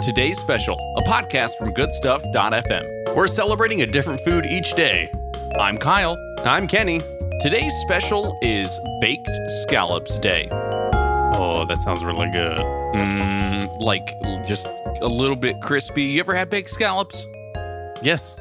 Today's Special, a podcast from goodstuff.fm. We're celebrating a different food each day. I'm Kyle. I'm Kenny. Today's special is Baked Scallops Day. Oh, that sounds really good. Mm, like just a little bit crispy. You ever had baked scallops? Yes.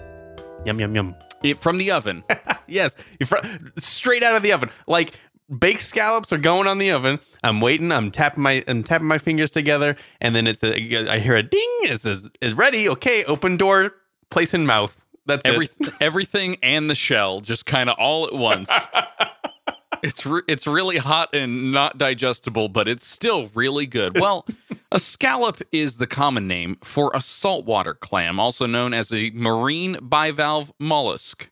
Yum, yum, yum. It, from the oven. yes. Fr- straight out of the oven. Like baked scallops are going on the oven. I'm waiting. I'm tapping my I'm tapping my fingers together, and then it's a, I hear a ding. It says it's ready. Okay, open door, place in mouth. That's Every, it. everything and the shell just kind of all at once. it's re- it's really hot and not digestible, but it's still really good. Well, a scallop is the common name for a saltwater clam, also known as a marine bivalve mollusk.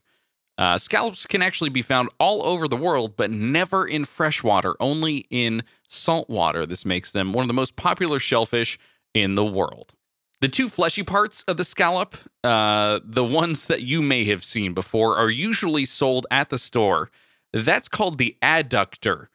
Uh, scallops can actually be found all over the world, but never in freshwater, only in saltwater. This makes them one of the most popular shellfish in the world. The two fleshy parts of the scallop, uh, the ones that you may have seen before, are usually sold at the store. That's called the adductor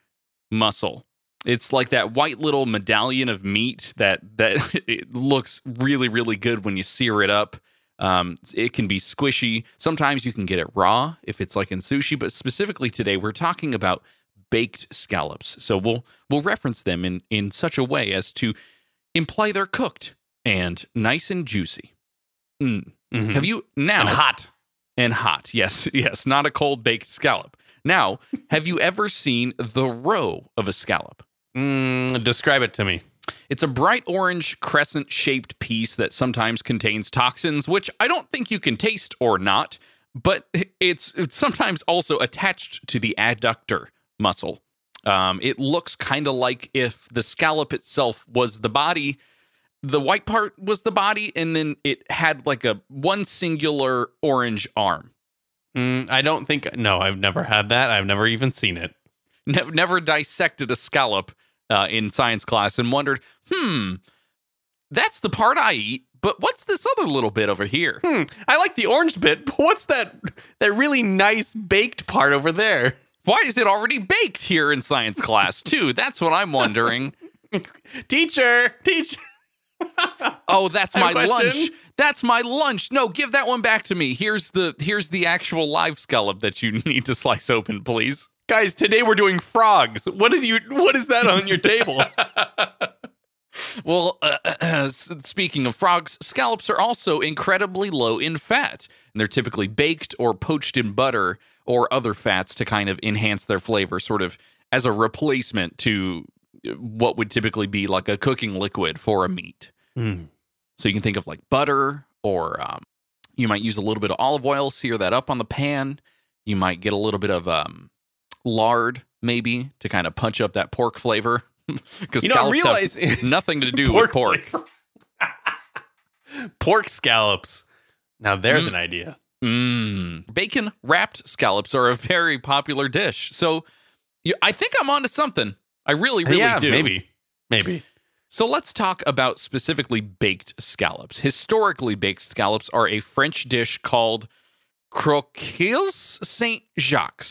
muscle. It's like that white little medallion of meat that that it looks really really good when you sear it up. Um, it can be squishy. Sometimes you can get it raw if it's like in sushi, but specifically today we're talking about baked scallops. So we'll we'll reference them in in such a way as to imply they're cooked and nice and juicy. Mm. Mhm. Have you now and hot. and hot? Yes, yes, not a cold baked scallop. Now, have you ever seen the roe of a scallop? Mm, describe it to me. It's a bright orange crescent shaped piece that sometimes contains toxins, which I don't think you can taste or not, but it's, it's sometimes also attached to the adductor muscle. Um, it looks kind of like if the scallop itself was the body, the white part was the body, and then it had like a one singular orange arm. Mm, I don't think. No, I've never had that. I've never even seen it. Ne- never dissected a scallop uh, in science class and wondered, hmm, that's the part I eat, but what's this other little bit over here? Hmm, I like the orange bit, but what's that? That really nice baked part over there. Why is it already baked here in science class, too? That's what I'm wondering. Teacher, teacher. Oh, that's my lunch. That's my lunch. No, give that one back to me. Here's the here's the actual live scallop that you need to slice open, please. Guys, today we're doing frogs. What is you? What is that on your table? Well, uh, speaking of frogs, scallops are also incredibly low in fat, and they're typically baked or poached in butter or other fats to kind of enhance their flavor, sort of as a replacement to uh, what would typically be like a cooking liquid for a meat. Hmm. So you can think of like butter, or um, you might use a little bit of olive oil, sear that up on the pan. You might get a little bit of um, lard, maybe, to kind of punch up that pork flavor. Because You know, I realize nothing to do with pork. pork scallops. Now there's Mm. an idea. Mm. Bacon wrapped scallops are a very popular dish. So you, I think I'm onto something. I really, really yeah, do. maybe, maybe. So let's talk about specifically baked scallops. Historically, baked scallops are a French dish called croquilles Saint Jacques,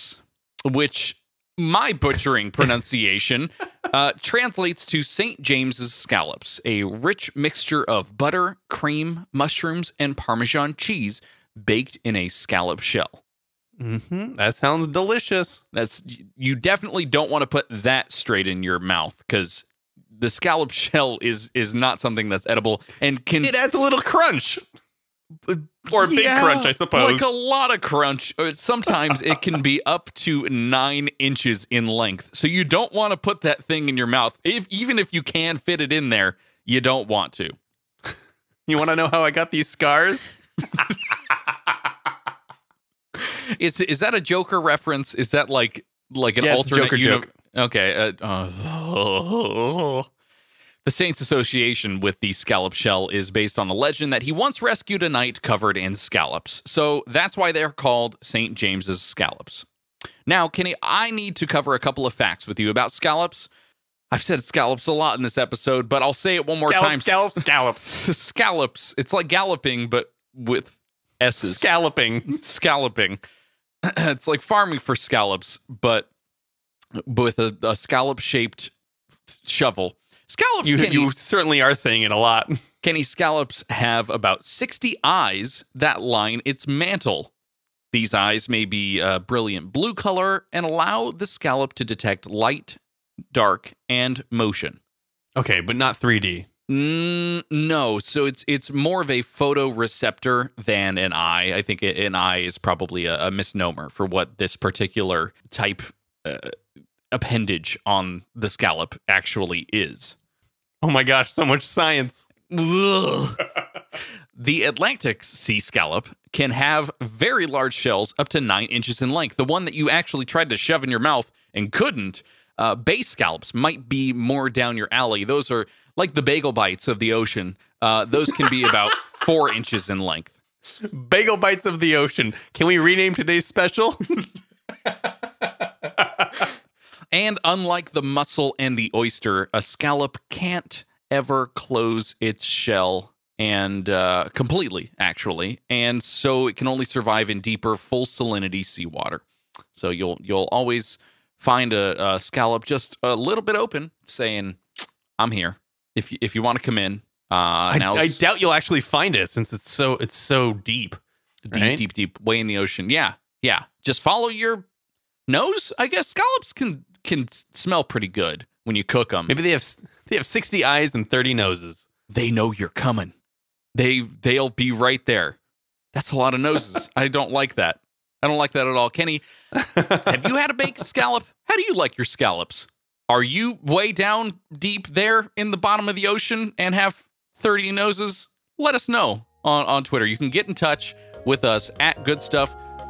which my butchering pronunciation uh, translates to St. James's scallops, a rich mixture of butter, cream, mushrooms, and Parmesan cheese baked in a scallop shell. Mm-hmm. That sounds delicious. That's you definitely don't want to put that straight in your mouth because the scallop shell is is not something that's edible and can It adds a little crunch, or a big Yeah, crunch, I suppose. Like a lot of crunch. Uh, Sometimes it can be up to nine inches in length. So you don't want to put that thing in your mouth. If even if you can fit it in there, you don't want to. you want to know how I got these scars? Is is that a Joker reference? Is that like like an Yeah, it's a alternate Joker uni- joke. Okay. Uh, uh, the Saints Association with the scallop shell is based on the legend that he once rescued a knight covered in scallops. So that's why they're called St. James's scallops. Now, Kenny, I need to cover a couple of facts with you about scallops. I've said scallops a lot in this episode, but I'll say it one more Scallop, time. Scallops, scallops, scallops. It's like galloping, but with S's scalloping. scalloping. it's like farming for scallops, but with a, a scallop shaped shovel. Scallops You you eat- certainly are saying it a lot. Kenny scallops have about 60 eyes that line its mantle. These eyes may be a brilliant blue color and allow the scallop to detect light, dark, and motion. Okay, but not 3D. Mm, no, so it's it's more of a photoreceptor than an eye. I think an eye is probably a, a misnomer for what this particular type uh, appendage on the scallop actually is. Oh my gosh, so much science. The Atlantic sea scallop can have very large shells up to nine inches in length. The one that you actually tried to shove in your mouth and couldn't, uh, bay scallops might be more down your alley. Those are like the bagel bites of the ocean. Uh, those can be about four inches in length. Bagel bites of the ocean. Can we rename today's special? And unlike the mussel and the oyster, a scallop can't ever close its shell and uh, completely, actually, and so it can only survive in deeper, full salinity seawater. So you'll you'll always find a, a scallop just a little bit open, saying, "I'm here. If you, if you want to come in." Uh, I, now I doubt you'll actually find it since it's so it's so deep. deep, right? deep, deep, way in the ocean. Yeah, yeah. Just follow your nose. I guess scallops can can smell pretty good when you cook them. Maybe they have they have 60 eyes and 30 noses. They know you're coming. They they'll be right there. That's a lot of noses. I don't like that. I don't like that at all. Kenny, have you had a baked scallop? How do you like your scallops? Are you way down deep there in the bottom of the ocean and have 30 noses? Let us know on, on Twitter. You can get in touch with us at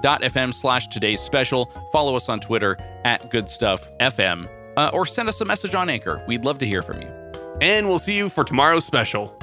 anchor.fm slash today's special. Follow us on Twitter at GoodStuffFM, uh, or send us a message on Anchor. We'd love to hear from you. And we'll see you for tomorrow's special.